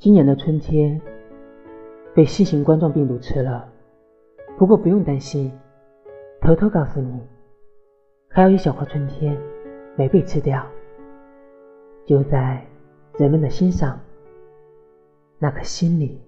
今年的春天被新型冠状病毒吃了。不过不用担心偷偷告诉你还有一小块春天没被吃掉。就在人们的心上那颗心里